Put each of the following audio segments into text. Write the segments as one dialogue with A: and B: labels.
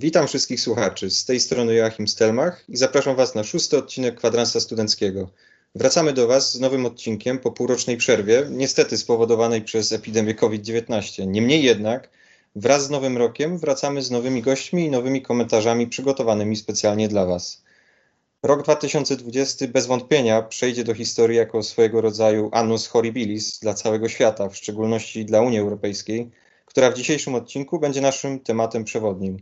A: Witam wszystkich słuchaczy. Z tej strony Joachim Stelmach i zapraszam Was na szósty odcinek Kwadransa Studenckiego. Wracamy do Was z nowym odcinkiem po półrocznej przerwie, niestety spowodowanej przez epidemię COVID-19. Niemniej jednak, wraz z nowym rokiem wracamy z nowymi gośćmi i nowymi komentarzami przygotowanymi specjalnie dla Was. Rok 2020 bez wątpienia przejdzie do historii jako swojego rodzaju annus horribilis dla całego świata, w szczególności dla Unii Europejskiej, która w dzisiejszym odcinku będzie naszym tematem przewodnim.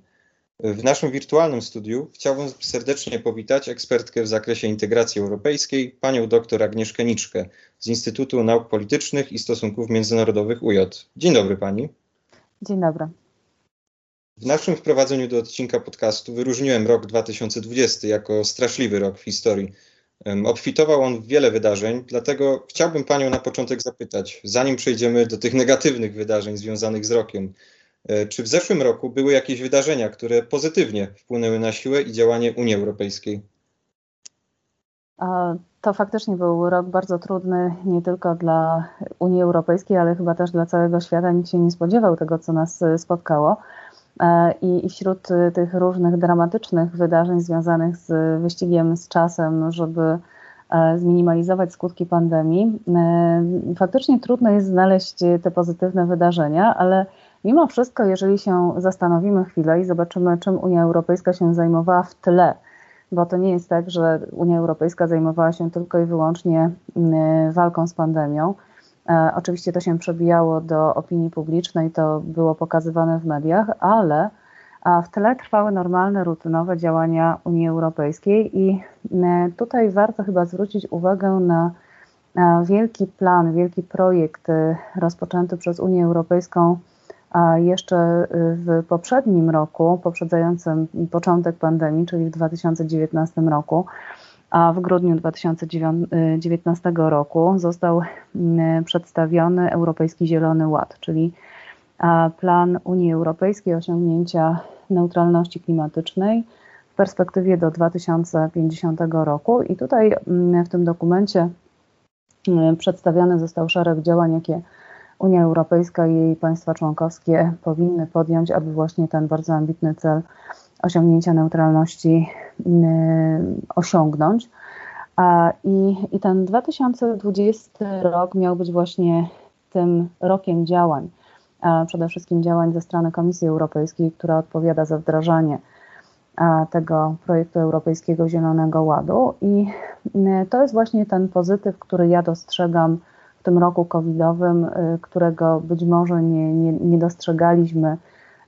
A: W naszym wirtualnym studiu chciałbym serdecznie powitać ekspertkę w zakresie integracji europejskiej, panią dr Agnieszkę Niczkę z Instytutu Nauk Politycznych i Stosunków Międzynarodowych UJ. Dzień dobry pani.
B: Dzień dobry.
A: W naszym wprowadzeniu do odcinka podcastu wyróżniłem rok 2020 jako straszliwy rok w historii. Obfitował on w wiele wydarzeń, dlatego chciałbym Panią na początek zapytać, zanim przejdziemy do tych negatywnych wydarzeń związanych z rokiem, czy w zeszłym roku były jakieś wydarzenia, które pozytywnie wpłynęły na siłę i działanie Unii Europejskiej?
B: To faktycznie był rok bardzo trudny nie tylko dla Unii Europejskiej, ale chyba też dla całego świata. Nikt się nie spodziewał tego, co nas e, spotkało. E, I, wśród e, tych różnych dramatycznych wydarzeń związanych z wyścigiem z czasem, żeby e, zminimalizować skutki pandemii, faktycznie trudno jest znaleźć te pozytywne wydarzenia, ale mimo wszystko, jeżeli się zastanowimy chwilę i zobaczymy, czym Unia Europejska się zajmowała w tle, bo to nie jest tak, że Unia Europejska zajmowała się tylko i wyłącznie walką z pandemią. E, oczywiście to się przebijało do opinii publicznej, to było pokazywane w mediach, ale w tle trwały normalne, rutynowe działania Unii Europejskiej i e, tutaj warto chyba zwrócić uwagę na wielki plan, wielki projekt e, rozpoczęty przez Unię Europejsą jeszcze w poprzednim roku, poprzedzającym początek pandemii, czyli w 2019 roku a w grudniu 2019 roku został mm, przedstawiony Europejski Zielony Ład, czyli plan Unii Europejskiej osiągnięcia neutralności klimatycznej w perspektywie do 2050 roku. I tutaj mm, w tym dokumencie mm, przedstawiony został szereg działań, jakie Unia Europejska i jej państwa członkowskie powinny podjąć, aby właśnie ten bardzo ambitny cel osiągnięcia neutralności osiągnąć. I, I ten 2020 rok miał być właśnie tym rokiem działań, przede wszystkim działań ze strony Komisji Europejskiej, która odpowiada za wdrażanie tego projektu Europejskiego Zielonego Ładu. I to jest właśnie ten pozytyw, który ja dostrzegam tym roku covidowym, y, którego być może nie, nie, nie dostrzegaliśmy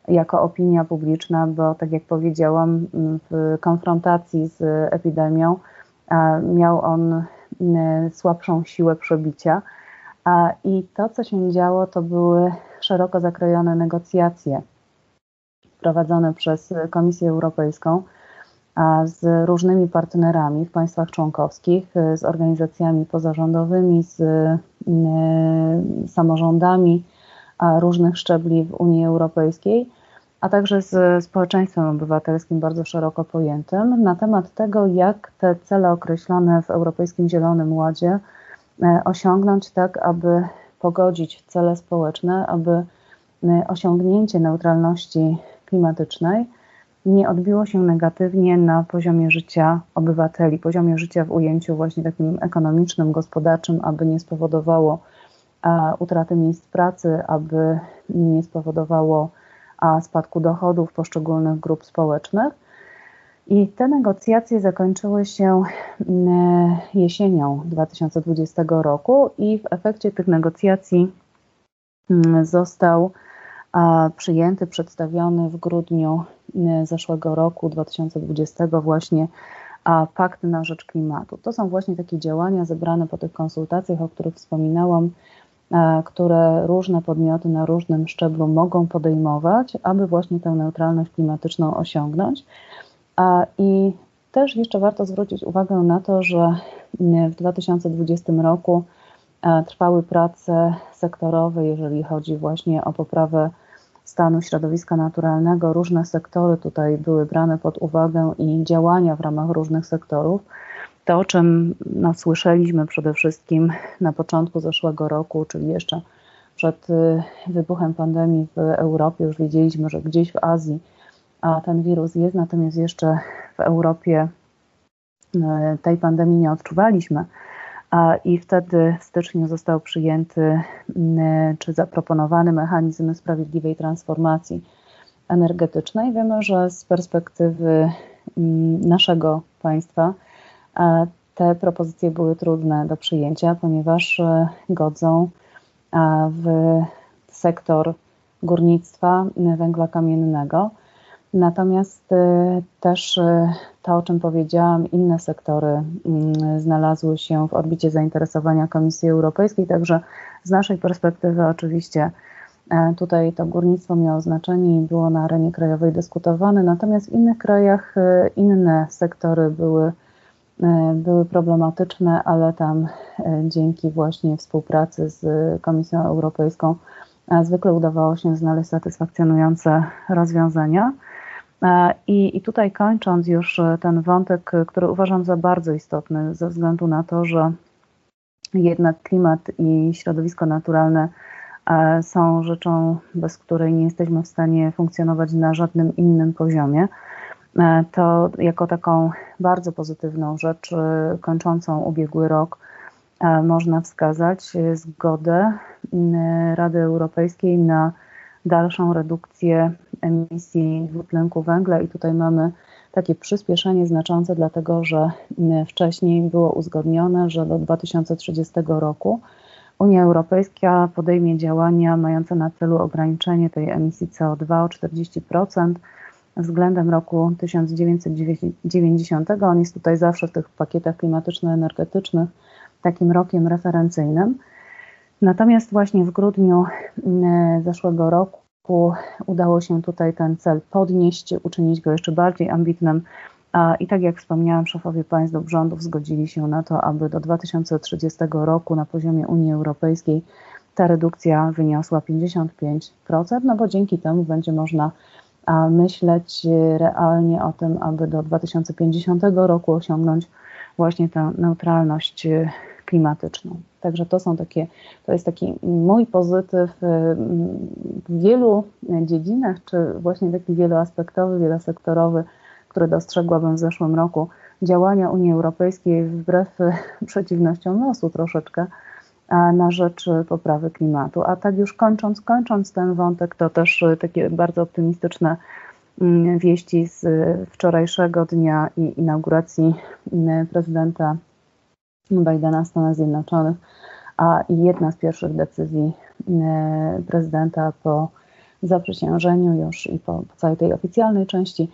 B: jako opinia publiczna, bo tak jak powiedziałam, w konfrontacji z epidemią miał on słabszą siłę przebicia. I to, co się działo, to były szeroko zakrojone negocjacje prowadzone przez Komisję Europejską z różnymi partnerami w państwach członkowskich, z organizacjami pozarządowymi, z samorządami różnych szczebli w Unii Europejskiej a także z społeczeństwem obywatelskim bardzo szeroko pojętym na temat tego, jak te cele określone w Europejskim Zielonym Ładzie e, osiągnąć tak, aby pogodzić cele społeczne, aby e, osiągnięcie neutralności klimatycznej nie odbiło się negatywnie na poziomie życia obywateli, poziomie życia w ujęciu właśnie takim ekonomicznym, gospodarczym, aby nie spowodowało utraty miejsc pracy, aby nie spowodowało spadku dochodów poszczególnych grup społecznych. I te negocjacje zakończyły się mm, jesienią 2020 roku, i w efekcie tych negocjacji mm, został przyjęty, przedstawiony w grudniu zeszłego roku 2020 właśnie Pakt na rzecz klimatu. To są właśnie takie działania zebrane po tych konsultacjach, o których wspominałam E, które różne podmioty na różnym szczeblu mogą podejmować, aby właśnie tę neutralność klimatyczną osiągnąć. I też jeszcze warto zwrócić uwagę na to, że w 2020 roku e, trwały prace sektorowe, jeżeli chodzi właśnie o poprawę stanu środowiska naturalnego. Różne sektory tutaj były brane pod uwagę i działania w ramach różnych sektorów. To, o czym no, słyszeliśmy przede wszystkim na początku zeszłego roku, czyli jeszcze przed y, wybuchem pandemii w Europie, już wiedzieliśmy, że gdzieś w Azji a ten wirus jest, natomiast jeszcze w Europie tej pandemii nie odczuwaliśmy. I wtedy w styczniu został przyjęty czy zaproponowany mechanizm sprawiedliwej transformacji energetycznej. Wiemy, że z perspektywy naszego państwa te propozycje były trudne do przyjęcia, ponieważ e, godzą w sektor górnictwa węgla kamiennego. Natomiast e, też e, to, o czym powiedziałam, inne sektory znalazły się w orbicie zainteresowania Komisji Europejskiej, także z naszej perspektywy oczywiście tutaj to górnictwo miało znaczenie i było na arenie krajowej dyskutowane, natomiast w innych krajach inne sektory były E, były problematyczne, ale tam e, dzięki właśnie współpracy z Komisją Europejską e, zwykle udawało się znaleźć satysfakcjonujące rozwiązania. I, I tutaj kończąc już ten wątek, który uważam za bardzo istotny, ze względu na to, że jednak klimat i środowisko naturalne są rzeczą, bez której nie jesteśmy w stanie funkcjonować na żadnym innym poziomie. E, to jako taką bardzo pozytywną rzecz e, kończącą ubiegły rok e, można wskazać zgodę Rady Europejskiej na dalszą redukcję emisji dwutlenku węgla i tutaj mamy takie przyspieszenie znaczące, dlatego że wcześniej było uzgodnione, że do 2030 roku Unia Europejska podejmie działania mające na celu ograniczenie tej emisji CO2 o 40% względem roku 1990. On jest tutaj zawsze w tych pakietach klimatyczno-energetycznych takim rokiem referencyjnym. Natomiast właśnie w grudniu mm, zeszłego roku udało się tutaj ten cel podnieść, uczynić go jeszcze bardziej ambitnym. I tak jak wspomniałam, szefowie państw lub rządów zgodzili się na to, aby do 2030 roku na poziomie Unii Europejskiej ta redukcja wyniosła 55%, no bo dzięki temu będzie można myśleć realnie o tym, aby do 2050 roku osiągnąć właśnie tę neutralność klimatyczną. Także to są takie, to jest taki mój pozytyw w wielu dziedzinach, czy właśnie taki wieloaspektowy, wielosektorowy, który dostrzegłabym w zeszłym roku. Działania Unii Europejskiej wbrew przeciwnościom losu troszeczkę, na rzecz poprawy klimatu. A tak już kończąc, kończąc ten wątek, to też takie bardzo optymistyczne mm, wieści z wczorajszego dnia i inauguracji mm, prezydenta Bidena w Stanach Zjednoczonych, a jedna z pierwszych decyzji mm, prezydenta po zaprzysiężeniu już i po, całej tej oficjalnej części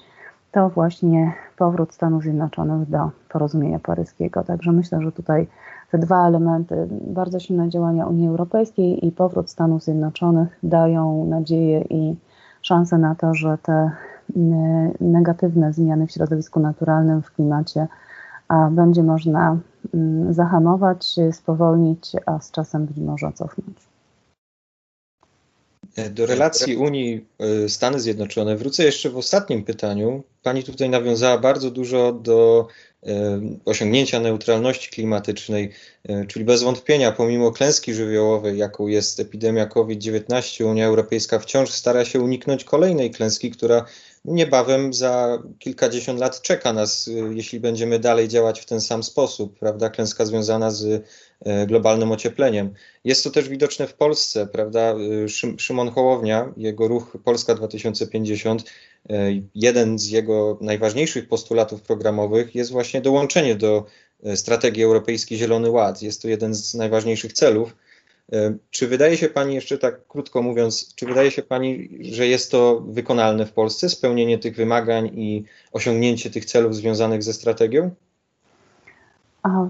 B: to właśnie powrót Stanów Zjednoczonych do porozumienia paryskiego. Także myślę, że tutaj te dwa elementy, bardzo silne działania Unii Europejskiej i powrót Stanów Zjednoczonych dają nadzieję i szansę na to, że te negatywne zmiany w środowisku naturalnym, w klimacie będzie można zahamować, spowolnić, a z czasem być może cofnąć.
A: Do relacji Unii y, Stany Zjednoczone wrócę jeszcze w ostatnim pytaniu. Pani tutaj nawiązała bardzo dużo do E, osiągnięcia neutralności klimatycznej, e, czyli bez wątpienia, pomimo klęski żywiołowej, jaką jest epidemia COVID-19, Unia Europejska wciąż stara się uniknąć kolejnej klęski, która niebawem za kilkadziesiąt lat czeka nas, e, jeśli będziemy dalej działać w ten sam sposób, prawda? Klęska związana z globalnym ociepleniem. Jest to też widoczne w Polsce, prawda? Szymon Hołownia, jego ruch Polska 2050 E, jeden z jego najważniejszych postulatów programowych jest właśnie dołączenie do strategii europejskiej Zielony Ład. Jest to jeden z najważniejszych celów. E, czy wydaje się Pani, jeszcze tak krótko mówiąc, czy wydaje się Pani, że jest to wykonalne w Polsce, spełnienie tych wymagań i osiągnięcie tych celów związanych ze strategią?
B: O,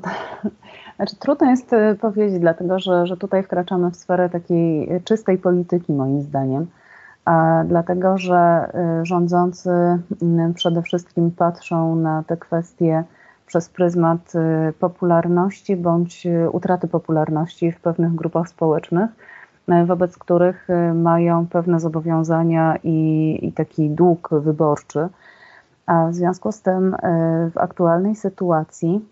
B: znaczy, trudno jest powiedzieć, dlatego że, że tutaj wkraczamy w sferę takiej czystej polityki, moim zdaniem dlatego że y, rządzący przede wszystkim patrzą na te kwestie przez pryzmat y, popularności bądź utraty popularności w pewnych grupach społecznych, wobec których mają pewne zobowiązania i, i taki dług wyborczy. A w związku z tym w aktualnej sytuacji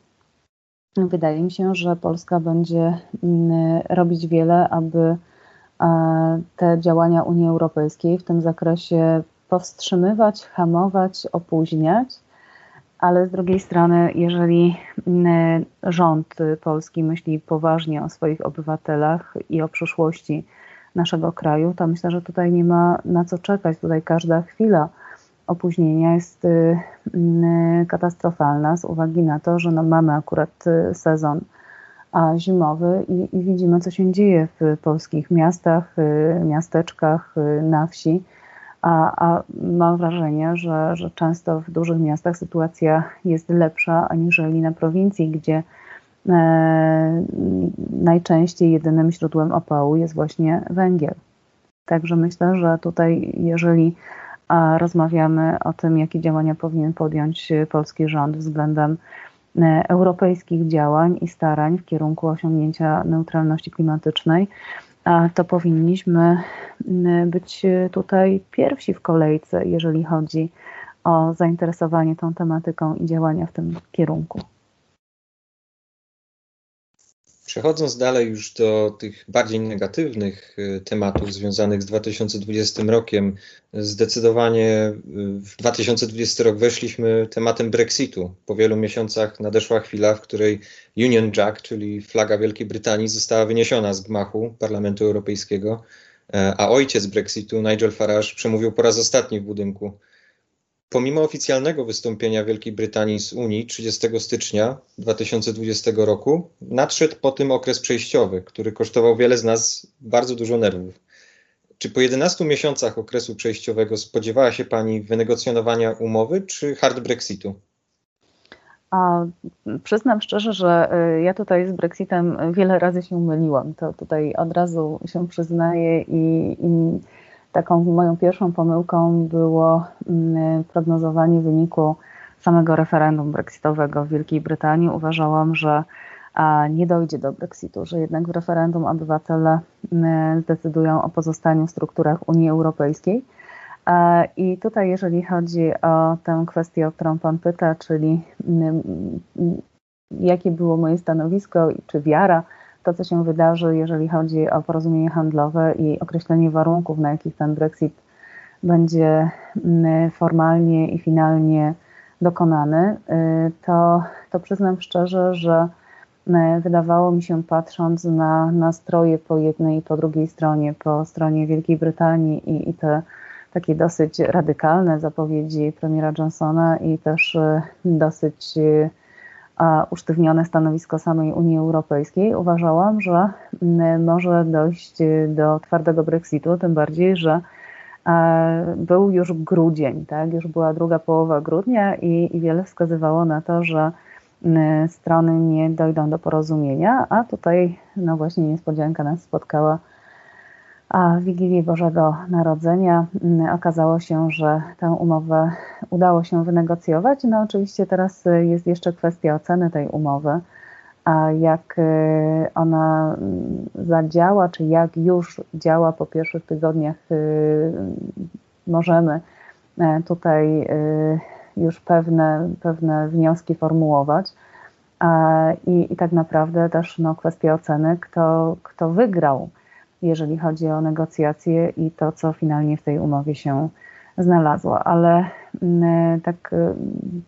B: wydaje mi się, że Polska będzie robić wiele, aby te działania Unii Europejskiej w tym zakresie powstrzymywać, hamować, opóźniać, ale z drugiej strony, jeżeli rząd polski myśli poważnie o swoich obywatelach i o przyszłości naszego kraju, to myślę, że tutaj nie ma na co czekać. Tutaj każda chwila opóźnienia jest y, y, katastrofalna z uwagi na to, że no mamy akurat y, sezon zimowy i, i widzimy, co się dzieje w polskich miastach, miasteczkach, na wsi. A, a, mam wrażenie, że, że często w dużych miastach sytuacja jest lepsza aniżeli na prowincji, gdzie e, najczęściej jedynym źródłem opału jest właśnie węgiel. Także myślę, że tutaj, jeżeli a rozmawiamy o tym, jakie działania powinien podjąć polski rząd względem e, europejskich działań i starań w kierunku osiągnięcia neutralności klimatycznej, to powinniśmy być tutaj pierwsi w kolejce, jeżeli chodzi o zainteresowanie tą tematyką i działania w tym kierunku.
A: Przechodząc dalej już do tych bardziej negatywnych y, tematów związanych z 2020 rokiem, zdecydowanie y, w 2020 rok weszliśmy tematem Brexitu. Po wielu miesiącach nadeszła chwila, w której Union Jack, czyli flaga Wielkiej Brytanii, została wyniesiona z gmachu Parlamentu Europejskiego, e, a ojciec Brexitu, Nigel Farage, przemówił po raz ostatni w budynku Pomimo oficjalnego wystąpienia Wielkiej Brytanii z Unii 30 stycznia 2020 roku, nadszedł po tym okres przejściowy, który kosztował wiele z nas bardzo dużo nerwów. Czy po 11 miesiącach okresu przejściowego spodziewała się Pani wynegocjonowania umowy czy hard Brexitu?
B: A, przyznam szczerze, że y, ja tutaj z Brexitem wiele razy się myliłam. To tutaj od razu się przyznaję i, i Taką moją pierwszą pomyłką było mm, prognozowanie wyniku samego referendum brexitowego w Wielkiej Brytanii. Uważałam, że nie dojdzie do Brexitu, że jednak w referendum obywatele mm, zdecydują o pozostaniu w strukturach Unii Europejskiej. I tutaj, jeżeli chodzi o tę kwestię, o którą Pan pyta, czyli mm, jakie było moje stanowisko, czy wiara to, co się wydarzy, jeżeli chodzi o porozumienie handlowe i określenie warunków, na jakich ten Brexit będzie mm, formalnie i finalnie dokonany, y, to, to przyznam szczerze, że y, wydawało mi się, patrząc na nastroje po jednej i po drugiej stronie, po stronie Wielkiej Brytanii i, i te takie dosyć radykalne zapowiedzi premiera Johnsona i też y, dosyć usztywnione stanowisko samej Unii Europejskiej, uważałam, że mm, może dojść do twardego Brexitu, tym bardziej, że e, był już grudzień, tak? już była druga połowa grudnia i, i wiele wskazywało na to, że mm, strony nie dojdą do porozumienia, a tutaj no właśnie niespodzianka nas spotkała a w Wigilii Bożego Narodzenia mm, okazało się, że tę umowę udało się wynegocjować. No oczywiście teraz y, jest jeszcze kwestia oceny tej umowy, a jak y, ona zadziała, czy jak już działa po pierwszych tygodniach, y, możemy e, tutaj już pewne, pewne wnioski formułować. I, i tak naprawdę też no, kwestia oceny, kto, kto wygrał jeżeli chodzi o negocjacje i to, co finalnie w tej umowie się znalazło. Ale mm, tak y,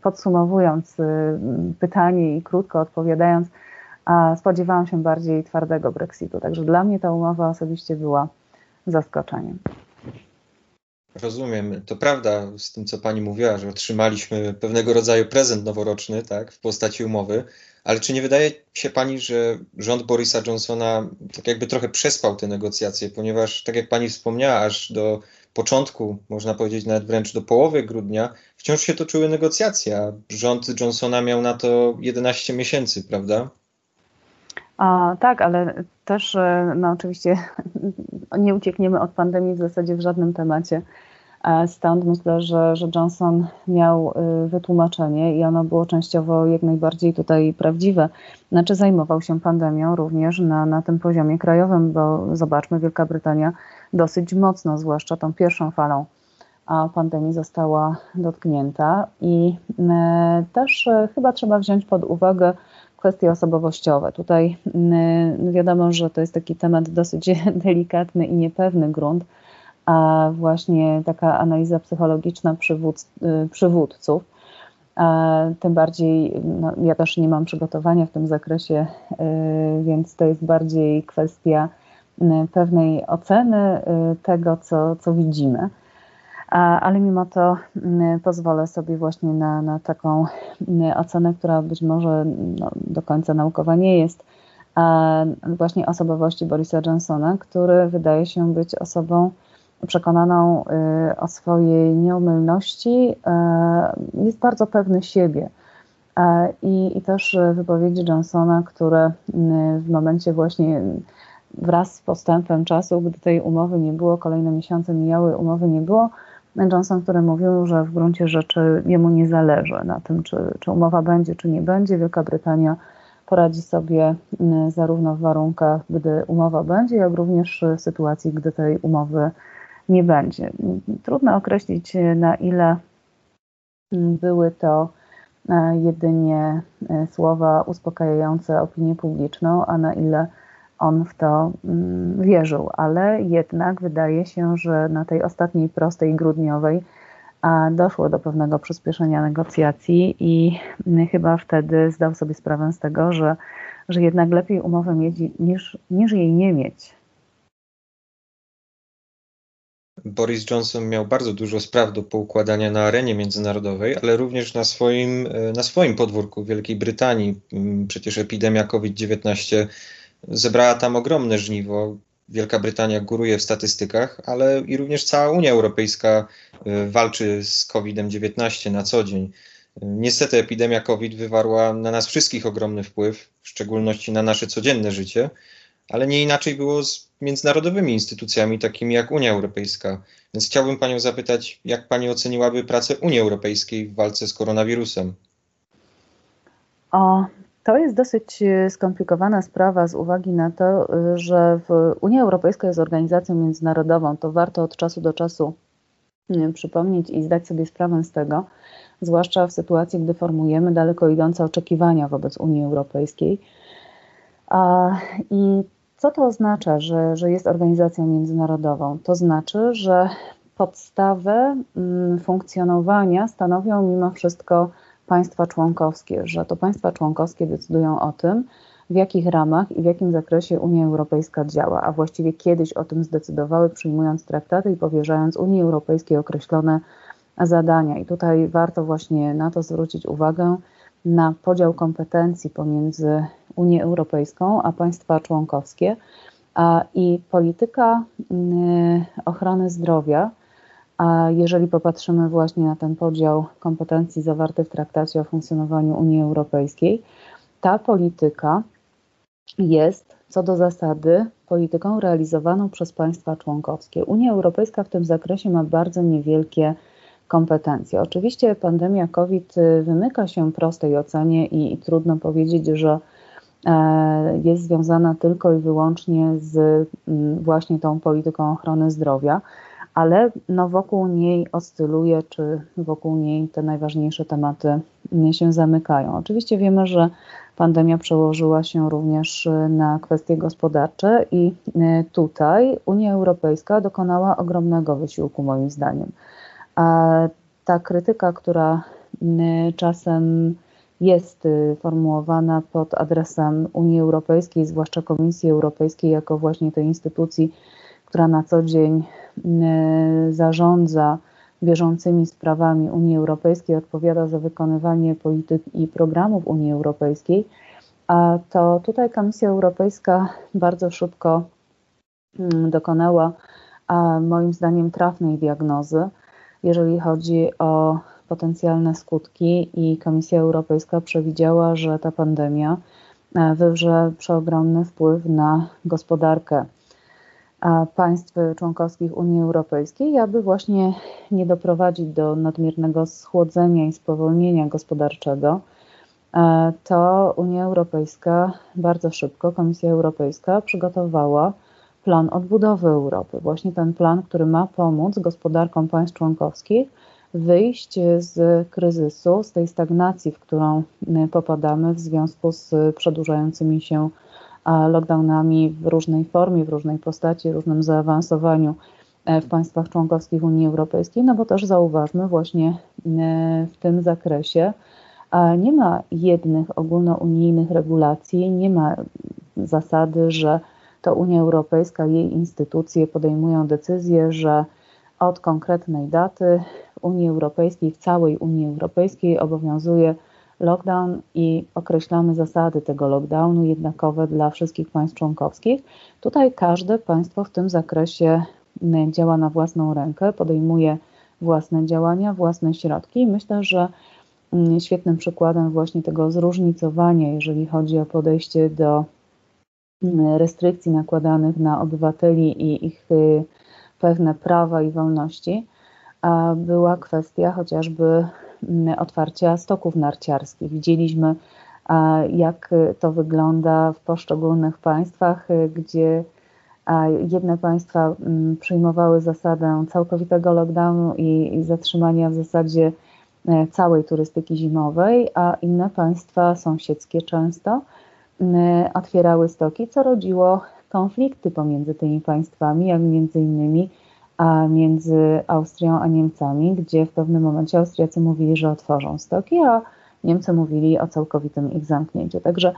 B: podsumowując y, pytanie i krótko odpowiadając, spodziewałam się bardziej twardego Brexitu. Także dla mnie ta umowa osobiście była zaskoczeniem.
A: Rozumiem. To prawda z tym, co pani mówiła, że otrzymaliśmy pewnego rodzaju prezent noworoczny, tak, w postaci umowy, ale czy nie wydaje się pani, że rząd Borisa Johnsona tak jakby trochę przespał te negocjacje, ponieważ, tak jak pani wspomniała, aż do początku, można powiedzieć nawet wręcz do połowy grudnia, wciąż się toczyły negocjacje, a rząd Johnsona miał na to 11 miesięcy, prawda?
B: A, tak, ale też e, no, oczywiście nie uciekniemy od pandemii w zasadzie w żadnym temacie. E, stąd myślę, że, że Johnson miał y, wytłumaczenie i ono było częściowo jak najbardziej tutaj prawdziwe. Znaczy zajmował się pandemią również na, na tym poziomie krajowym, bo zobaczmy, Wielka Brytania dosyć mocno, zwłaszcza tą pierwszą falą pandemii została dotknięta i e, też e, chyba trzeba wziąć pod uwagę kwestie osobowościowe. Tutaj wiadomo, że to jest taki temat dosyć delikatny i niepewny grunt, a właśnie taka analiza psychologiczna przywódz, przywódców. Tym bardziej, no, ja też nie mam przygotowania w tym zakresie, więc to jest bardziej kwestia pewnej oceny tego, co, co widzimy ale mimo to mm, pozwolę sobie właśnie na, na taką mm, ocenę, która być może no, do końca naukowa nie jest, właśnie osobowości Borisa Johnsona, który wydaje się być osobą przekonaną y, o swojej nieomylności, y, jest bardzo pewny siebie. I, I też wypowiedzi Johnsona, które w momencie właśnie wraz z postępem czasu, gdy tej umowy nie było, kolejne miesiące mijały, umowy nie było, Johnson, który mówił, że w gruncie rzeczy jemu nie zależy na tym, czy, czy umowa będzie, czy nie będzie. Wielka Brytania poradzi sobie mm, zarówno w warunkach, gdy umowa będzie, jak również w sytuacji, gdy tej umowy nie będzie. Trudno określić, na ile mm, były to e, jedynie e, słowa uspokajające opinię publiczną, a na ile on w to mm, wierzył, ale jednak wydaje się, że na tej ostatniej prostej grudniowej doszło do pewnego przyspieszenia negocjacji i mm, chyba wtedy zdał sobie sprawę z tego, że, że jednak lepiej umowę mieć niż, niż jej nie mieć.
A: Boris Johnson miał bardzo dużo spraw do poukładania na arenie międzynarodowej, ale również na swoim, e, na swoim podwórku w Wielkiej Brytanii. Mm, przecież epidemia COVID-19 zebrała tam ogromne żniwo. Wielka Brytania góruje w statystykach, ale i również cała Unia Europejska y, walczy z COVID-19 na co dzień. Niestety epidemia COVID wywarła na nas wszystkich ogromny wpływ, w szczególności na nasze codzienne życie, ale nie inaczej było z międzynarodowymi instytucjami takimi jak Unia Europejska. Więc chciałbym Panią zapytać, jak Pani oceniłaby pracę Unii Europejskiej w walce z koronawirusem?
B: O, to jest dosyć e, skomplikowana sprawa z uwagi na to, e, że Unia Europejska jest organizacją międzynarodową. To warto od czasu do czasu przypomnieć i zdać sobie sprawę z tego, zwłaszcza w sytuacji, gdy formujemy daleko idące oczekiwania wobec Unii Europejskiej. I co to oznacza, że, że jest organizacją międzynarodową? To znaczy, że podstawę funkcjonowania stanowią mimo wszystko państwa członkowskie, że to państwa członkowskie decydują o tym, w jakich ramach i w jakim zakresie Unia Europejska działa, a właściwie kiedyś o tym zdecydowały, przyjmując traktaty i powierzając Unii Europejskiej określone zadania. I tutaj warto właśnie na to zwrócić uwagę, na podział kompetencji pomiędzy Unię Europejską a państwa członkowskie. I polityka mm, ochrony zdrowia a jeżeli popatrzymy właśnie na ten podział kompetencji zawarty w traktacie o funkcjonowaniu Unii Europejskiej, ta polityka jest co do zasady polityką realizowaną przez państwa członkowskie. Unia Europejska w tym zakresie ma bardzo niewielkie kompetencje. Oczywiście pandemia COVID wymyka się prostej ocenie i, i trudno powiedzieć, że e, jest związana tylko i wyłącznie z właśnie tą polityką ochrony zdrowia ale no wokół niej oscyluje, czy wokół niej te najważniejsze tematy się zamykają. Oczywiście wiemy, że pandemia przełożyła się również na kwestie gospodarcze i e, tutaj Unia Europejska dokonała ogromnego wysiłku, moim zdaniem. A ta krytyka, która czasem jest y, formułowana pod adresem Unii Europejskiej, zwłaszcza Komisji Europejskiej, jako właśnie tej instytucji, która na co dzień zarządza bieżącymi sprawami Unii Europejskiej, odpowiada za wykonywanie polityk i programów Unii Europejskiej, a to tutaj Komisja Europejska bardzo szybko mm, dokonała moim zdaniem trafnej diagnozy, jeżeli chodzi o potencjalne skutki i Komisja Europejska przewidziała, że ta pandemia e, wywrze przeogromny wpływ na gospodarkę państw członkowskich Unii Europejskiej, aby właśnie nie doprowadzić do nadmiernego schłodzenia i spowolnienia gospodarczego, e, to Unia Europejska bardzo szybko, Komisja Europejska przygotowała plan odbudowy Europy. Właśnie ten plan, który ma pomóc gospodarkom państw członkowskich wyjść z kryzysu, z tej stagnacji, w którą popadamy w związku z przedłużającymi się lockdownami w różnej formie, w różnej postaci, różnym zaawansowaniu w państwach członkowskich Unii Europejskiej, no bo też zauważmy właśnie w tym zakresie, nie ma jednych ogólnounijnych regulacji, nie ma zasady, że to Unia Europejska, jej instytucje podejmują decyzję, że od konkretnej daty w Unii Europejskiej, w całej Unii Europejskiej obowiązuje lockdown i określamy zasady tego lockdownu jednakowe dla wszystkich państw członkowskich. Tutaj każde państwo w tym zakresie działa na własną rękę, podejmuje własne działania, własne środki. Myślę, że mm, świetnym przykładem właśnie tego zróżnicowania, jeżeli chodzi o podejście do mm, restrykcji nakładanych na obywateli i ich y, pewne prawa i wolności, była kwestia chociażby mm, otwarcia stoków narciarskich. Widzieliśmy, jak to wygląda w poszczególnych państwach, y, gdzie jedne państwa mm, przyjmowały zasadę całkowitego lockdownu i, zatrzymania w zasadzie e, całej turystyki zimowej, a inne państwa sąsiedzkie często mm, otwierały stoki, co rodziło konflikty pomiędzy tymi państwami, jak między innymi a między Austrią a Niemcami, gdzie w pewnym momencie Austriacy mówili, że otworzą stoki, a Niemcy mówili o całkowitym ich zamknięciu. Także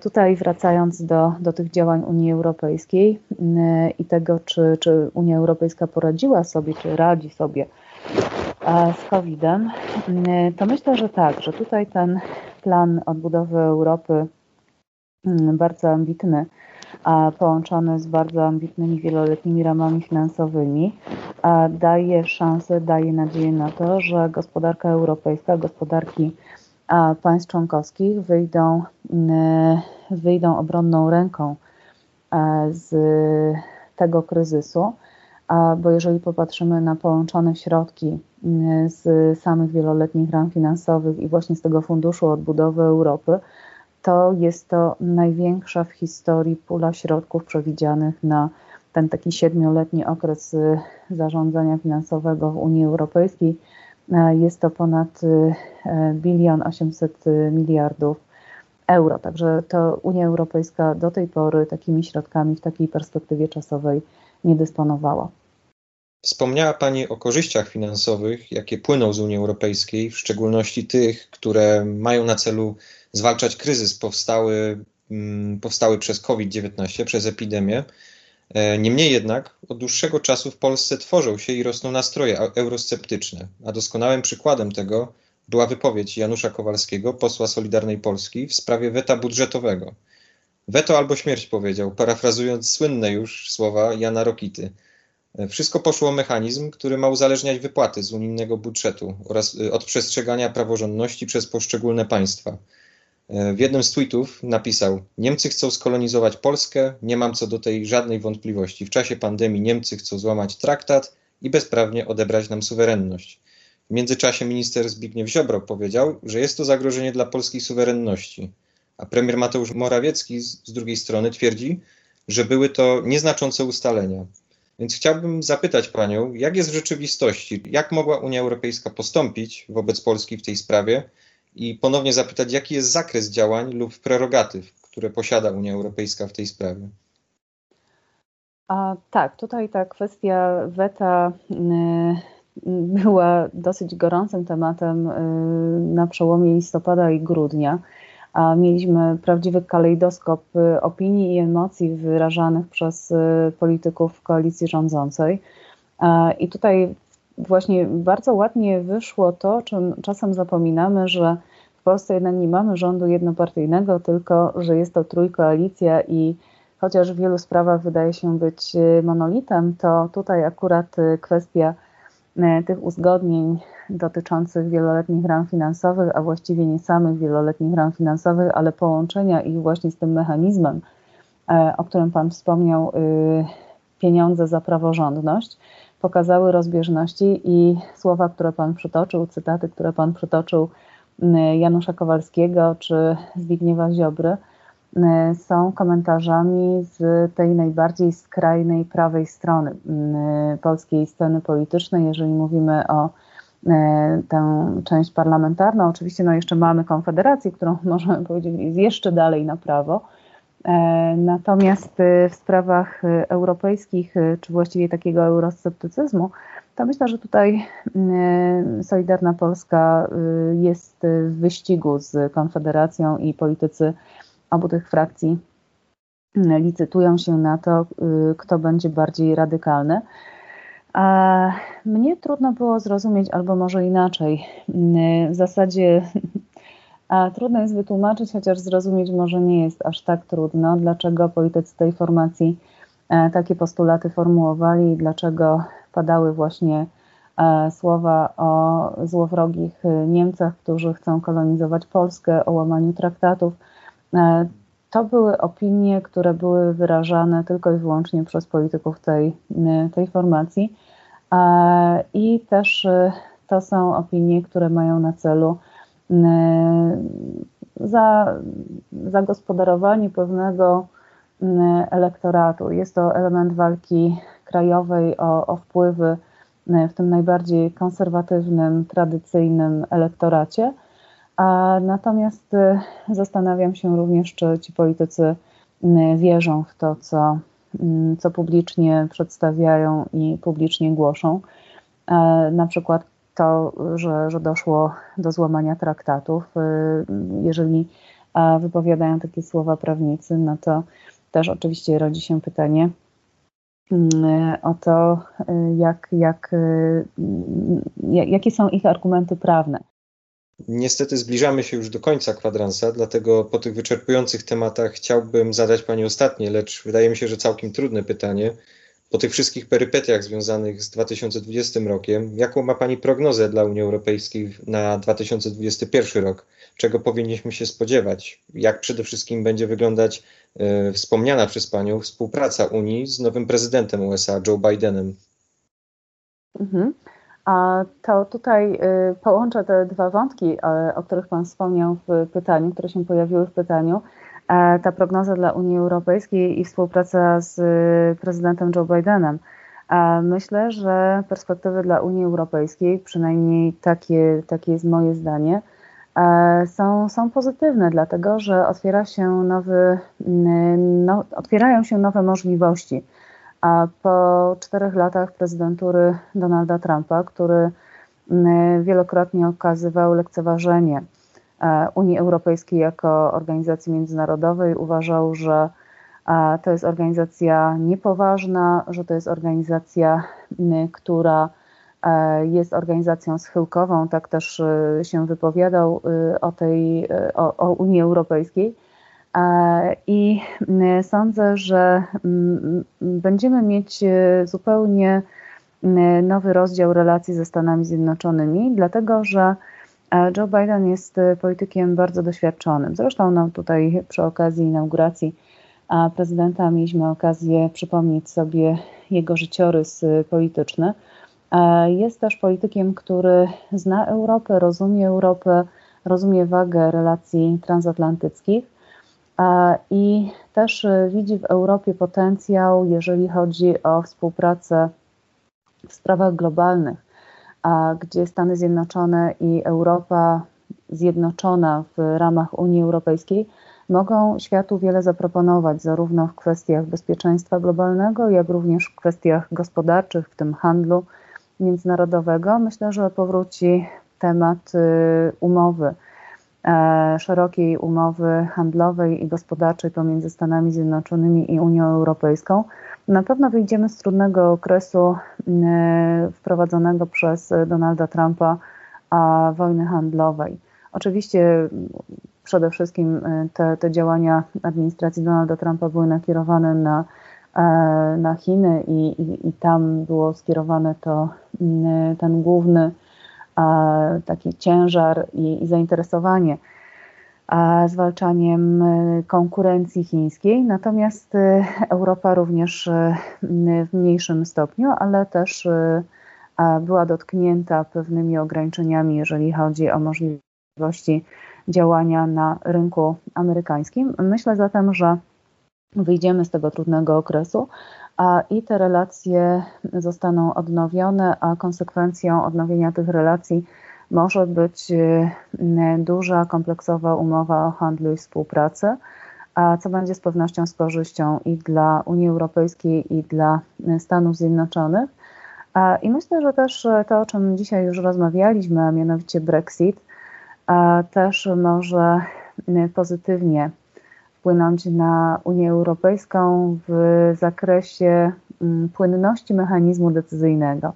B: tutaj wracając do, do tych działań Unii Europejskiej mm, i tego, czy, czy Unia Europejska poradziła sobie, czy radzi sobie z COVID-em, mm, to myślę, że tak, że tutaj ten plan odbudowy Europy mm, bardzo ambitny, połączony z bardzo ambitnymi wieloletnimi ramami finansowymi, daje szansę, daje nadzieję na to, że gospodarka europejska, gospodarki państw członkowskich wyjdą, wyjdą obronną ręką z tego kryzysu, bo jeżeli popatrzymy na połączone środki z samych wieloletnich ram finansowych i właśnie z tego Funduszu Odbudowy Europy, to jest to największa w historii pula środków przewidzianych na ten taki siedmioletni okres y, zarządzania finansowego w Unii Europejskiej E, jest to ponad y, e, bilion 800 miliardów euro. Także to Unia Europejska do tej pory takimi środkami w takiej perspektywie czasowej nie dysponowała.
A: Wspomniała Pani o korzyściach finansowych, jakie płyną z Unii Europejskiej, w szczególności tych, które mają na celu zwalczać kryzys powstały, mm, powstały przez COVID-19, przez epidemię. E, niemniej jednak od dłuższego czasu w Polsce tworzą się i rosną nastroje eurosceptyczne, a doskonałym przykładem tego była wypowiedź Janusza Kowalskiego, posła Solidarnej Polski, w sprawie weta budżetowego. Weto albo śmierć powiedział, parafrazując słynne już słowa Jana Rokity. E, wszystko poszło mechanizm, który ma uzależniać wypłaty z unijnego budżetu oraz e, od przestrzegania praworządności przez poszczególne państwa. W jednym z tweetów napisał: Niemcy chcą skolonizować Polskę, nie mam co do tej żadnej wątpliwości. W czasie pandemii Niemcy chcą złamać traktat i bezprawnie odebrać nam suwerenność. W międzyczasie minister Zbigniew Ziobro powiedział, że jest to zagrożenie dla polskiej suwerenności. A premier Mateusz Morawiecki z drugiej strony twierdzi, że były to nieznaczące ustalenia. Więc chciałbym zapytać panią, jak jest w rzeczywistości, jak mogła Unia Europejska postąpić wobec Polski w tej sprawie? i ponownie zapytać, jaki jest zakres działań lub prerogatyw, które posiada Unia Europejska w tej sprawie.
B: A, tak, tutaj ta kwestia weta y, była dosyć gorącym tematem y, na przełomie listopada i grudnia. Mieliśmy prawdziwy kalejdoskop y, opinii i emocji wyrażanych przez polityków koalicji rządzącej. I tutaj właśnie bardzo ładnie wyszło to, czym czasem zapominamy, że w Polsce jednak nie mamy rządu jednopartyjnego, tylko że jest to trójkoalicja i chociaż w wielu sprawach wydaje się być y, monolitem, to tutaj akurat y, kwestia y, tych uzgodnień dotyczących wieloletnich ram finansowych, a właściwie nie samych wieloletnich ram finansowych, ale połączenia ich właśnie z tym mechanizmem, o którym Pan wspomniał, pieniądze za praworządność, pokazały rozbieżności i słowa, które Pan przytoczył, cytaty, które Pan przytoczył Janusza Kowalskiego czy Zbigniewa Ziobry, są komentarzami z tej najbardziej skrajnej prawej strony polskiej sceny politycznej, jeżeli mówimy o tę część parlamentarną. Oczywiście no jeszcze mamy Konfederację, którą możemy powiedzieć jest jeszcze dalej na prawo, Natomiast w sprawach europejskich, czy właściwie takiego eurosceptycyzmu, to myślę, że tutaj Solidarna Polska jest w wyścigu z Konfederacją i politycy obu tych frakcji licytują się na to, kto będzie bardziej radykalny. Mnie trudno było zrozumieć, albo może inaczej. W zasadzie trudno jest wytłumaczyć, chociaż zrozumieć może nie jest aż tak trudno, dlaczego politycy tej formacji e, takie postulaty formułowali i dlaczego padały właśnie e, słowa o złowrogich Niemcach, którzy chcą kolonizować Polskę, o łamaniu traktatów. E, to były opinie, które były wyrażane tylko i wyłącznie przez polityków tej, tej formacji. I też y, to są opinie, które mają na celu y, za, zagospodarowanie pewnego y, elektoratu. Jest to element walki krajowej o, o wpływy w tym najbardziej konserwatywnym, tradycyjnym elektoracie. A natomiast zastanawiam się również, czy ci politycy wierzą w to, co co publicznie przedstawiają i publicznie głoszą. E, na przykład to, że, że doszło do złamania traktatów. E, jeżeli e, wypowiadają takie słowa prawnicy, no to też oczywiście rodzi się pytanie mm, o to, jak, jak, jakie są ich argumenty prawne.
A: Niestety zbliżamy się już do końca kwadransa, dlatego po tych wyczerpujących tematach chciałbym zadać Pani ostatnie, lecz wydaje mi się, że całkiem trudne pytanie. Po tych wszystkich perypetiach związanych z 2020 rokiem, jaką ma Pani prognozę dla Unii Europejskiej na 2021 rok? Czego powinniśmy się spodziewać? Jak przede wszystkim będzie wyglądać e, wspomniana przez Panią współpraca Unii z nowym prezydentem USA, Joe Bidenem?
B: Mhm. A to tutaj y, połączę te dwa wątki, y, o których Pan wspomniał w pytaniu, które się pojawiły w pytaniu. E, ta prognoza dla Unii Europejskiej i współpraca z prezydentem Joe Bidenem. E, myślę, że perspektywy dla Unii Europejskiej, przynajmniej takie, takie jest moje zdanie, e, są, są pozytywne, dlatego że otwiera się nowy, no, otwierają się nowe możliwości a po czterech latach prezydentury Donalda Trumpa, który mm, wielokrotnie okazywał lekceważenie e, Unii Europejskiej jako organizacji międzynarodowej, uważał, że e, to jest organizacja niepoważna, że to jest organizacja, mm, która e, jest organizacją schyłkową, tak też się wypowiadał o tej o, o Unii Europejskiej. I mm, sądzę, że mm, będziemy mieć e, zupełnie mm, nowy rozdział relacji ze Stanami Zjednoczonymi, dlatego że e, Joe Biden jest e, politykiem bardzo doświadczonym. Zresztą no, tutaj przy okazji inauguracji prezydenta mieliśmy okazję przypomnieć sobie jego życiorys polityczny. Jest też politykiem, który zna Europę, rozumie Europę, rozumie wagę relacji transatlantyckich i też y, widzi w Europie potencjał, jeżeli chodzi o współpracę w sprawach globalnych, gdzie Stany Zjednoczone i Europa zjednoczona w ramach Unii Europejskiej mogą światu wiele zaproponować, zarówno w kwestiach bezpieczeństwa globalnego, jak również w kwestiach gospodarczych, w tym handlu międzynarodowego. Myślę, że powróci temat y, umowy E, szerokiej umowy handlowej i gospodarczej pomiędzy Stanami Zjednoczonymi i Unią Europejską, na pewno wyjdziemy z trudnego okresu wprowadzonego przez Donalda Trumpa wojny handlowej. Oczywiście przede wszystkim e, te, te działania administracji Donalda Trumpa były nakierowane na, e, na Chiny i, i, i tam było skierowane to ten główny taki ciężar i, i zainteresowanie zwalczaniem e, konkurencji chińskiej. Natomiast e, Europa również e, w mniejszym stopniu, ale też była dotknięta pewnymi ograniczeniami, jeżeli chodzi o możliwości działania na rynku amerykańskim. Myślę zatem, że wyjdziemy z tego trudnego okresu, a i te relacje zostaną odnowione, a konsekwencją odnowienia tych relacji może być y, duża, kompleksowa umowa o handlu i współpracy. a co będzie z pewnością z korzyścią i dla Unii Europejskiej, i dla Stanów Zjednoczonych. I myślę, że też to, o czym dzisiaj już rozmawialiśmy, a mianowicie Brexit, też może pozytywnie wpłynąć na Unię Europejską w zakresie mm, płynności mechanizmu decyzyjnego.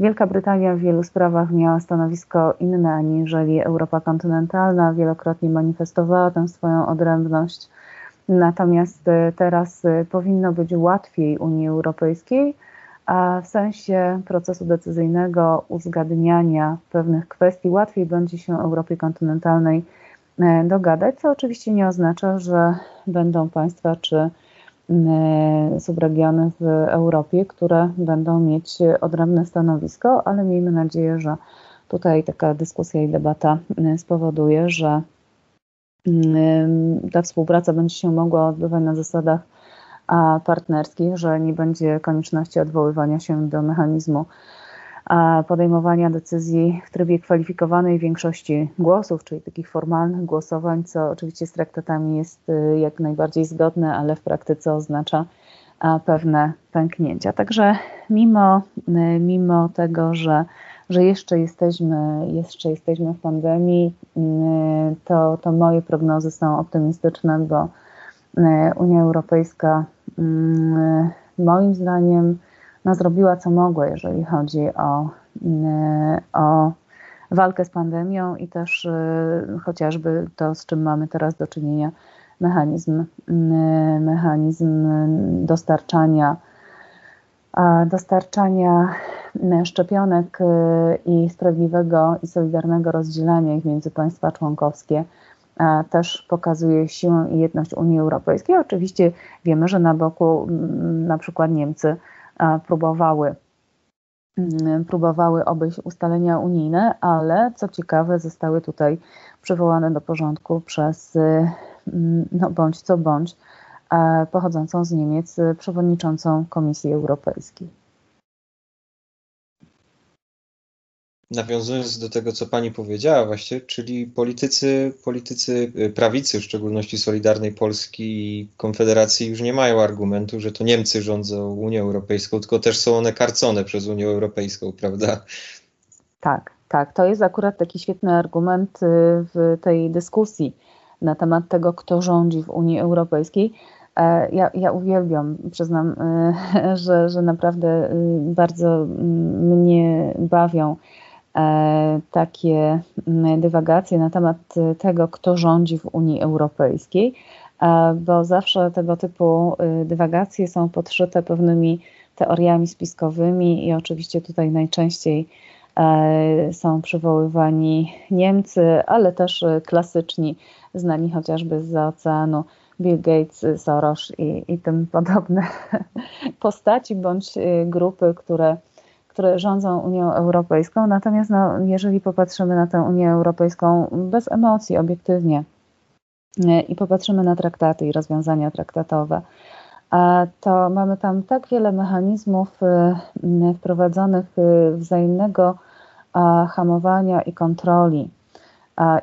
B: Wielka Brytania w wielu sprawach miała stanowisko inne aniżeli Europa kontynentalna, wielokrotnie manifestowała tę swoją odrębność. Natomiast e, teraz e, powinno być łatwiej Unii Europejskiej, a w sensie procesu decyzyjnego, uzgadniania pewnych kwestii, łatwiej będzie się Europie kontynentalnej dogadać, co oczywiście nie oznacza, że będą państwa czy subregiony w Europie, które będą mieć odrębne stanowisko, ale miejmy nadzieję, że tutaj taka dyskusja i debata spowoduje, że ta współpraca będzie się mogła odbywać na zasadach partnerskich, że nie będzie konieczności odwoływania się do mechanizmu podejmowania decyzji w trybie kwalifikowanej większości głosów, czyli takich formalnych głosowań, co oczywiście z traktatami jest y, jak najbardziej zgodne, ale w praktyce oznacza pewne pęknięcia. Także mimo, y, mimo tego, że, że jeszcze, jesteśmy, jeszcze jesteśmy w pandemii, y, to, to moje prognozy są optymistyczne, bo Unia Europejska moim zdaniem no, zrobiła co mogła, jeżeli chodzi o, mm, o walkę z pandemią i też y, chociażby to, z czym mamy teraz do czynienia, mechanizm, mm, mechanizm dostarczania, dostarczania mm, szczepionek y, i sprawiedliwego i solidarnego rozdzielania ich między państwa członkowskie też pokazuje siłę i jedność Unii Europejskiej. Oczywiście wiemy, że na boku na przykład Niemcy próbowały mm, próbowały obejść ustalenia unijne, ale co ciekawe, zostały tutaj przywołane do porządku przez, mm, no bądź co bądź, pochodzącą z Niemiec przewodniczącą Komisji Europejskiej.
A: Nawiązując do tego, co pani powiedziała właśnie, czyli politycy, politycy y, prawicy, w szczególności Solidarnej Polski i Konfederacji już nie mają argumentu, że to Niemcy rządzą Unią Europejską, tylko też są one karcone przez Unię Europejską, prawda?
B: Tak, tak. To jest akurat taki świetny argument y, w tej dyskusji na temat tego, kto rządzi w Unii Europejskiej. E, ja, ja uwielbiam, przyznam, y, że, że naprawdę bardzo mm, mnie bawią takie mm, dywagacje na temat tego, kto rządzi w Unii Europejskiej, e, bo zawsze tego typu dywagacje są podszyte pewnymi teoriami spiskowymi i oczywiście tutaj najczęściej e, są przywoływani Niemcy, ale też klasyczni, znani chociażby z oceanu, Bill Gates, Soros i, i tym podobne postaci bądź grupy, które które rządzą Unią Europejską. Natomiast no, jeżeli popatrzymy na tę Unię Europejską bez emocji, obiektywnie e, i popatrzymy na traktaty i rozwiązania traktatowe, to mamy tam tak wiele mechanizmów e, wprowadzonych e, wzajemnego hamowania i kontroli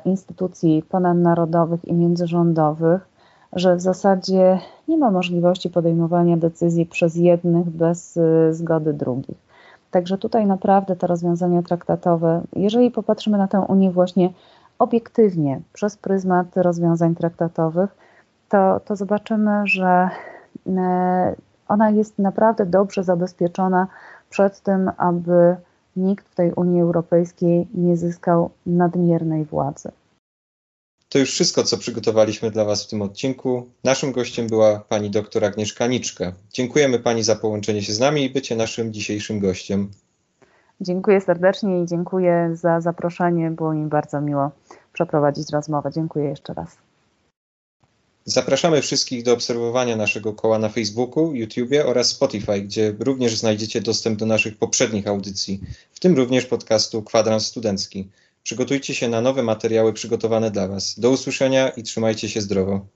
B: instytucji ponadnarodowych i międzyrządowych, że w zasadzie nie ma możliwości podejmowania decyzji przez jednych bez zgody drugich. Także tutaj naprawdę te rozwiązania traktatowe, jeżeli popatrzymy na tę Unię właśnie obiektywnie, przez pryzmat rozwiązań traktatowych, to, to zobaczymy, że e, ona jest naprawdę dobrze zabezpieczona przed tym, aby nikt w tej Unii Europejskiej nie zyskał nadmiernej władzy.
A: To już wszystko, co przygotowaliśmy dla Was w tym odcinku. Naszym gościem była pani doktor Agnieszka Niczka. Dziękujemy Pani za połączenie się z nami i bycie naszym dzisiejszym gościem.
B: Dziękuję serdecznie i dziękuję za zaproszenie. Było mi bardzo miło przeprowadzić rozmowę. Dziękuję jeszcze raz.
A: Zapraszamy wszystkich do obserwowania naszego koła na Facebooku, YouTubie oraz Spotify, gdzie również znajdziecie dostęp do naszych poprzednich audycji, w tym również podcastu Kwadrans Studencki. Przygotujcie się na nowe materiały przygotowane dla Was. Do usłyszenia i trzymajcie się zdrowo.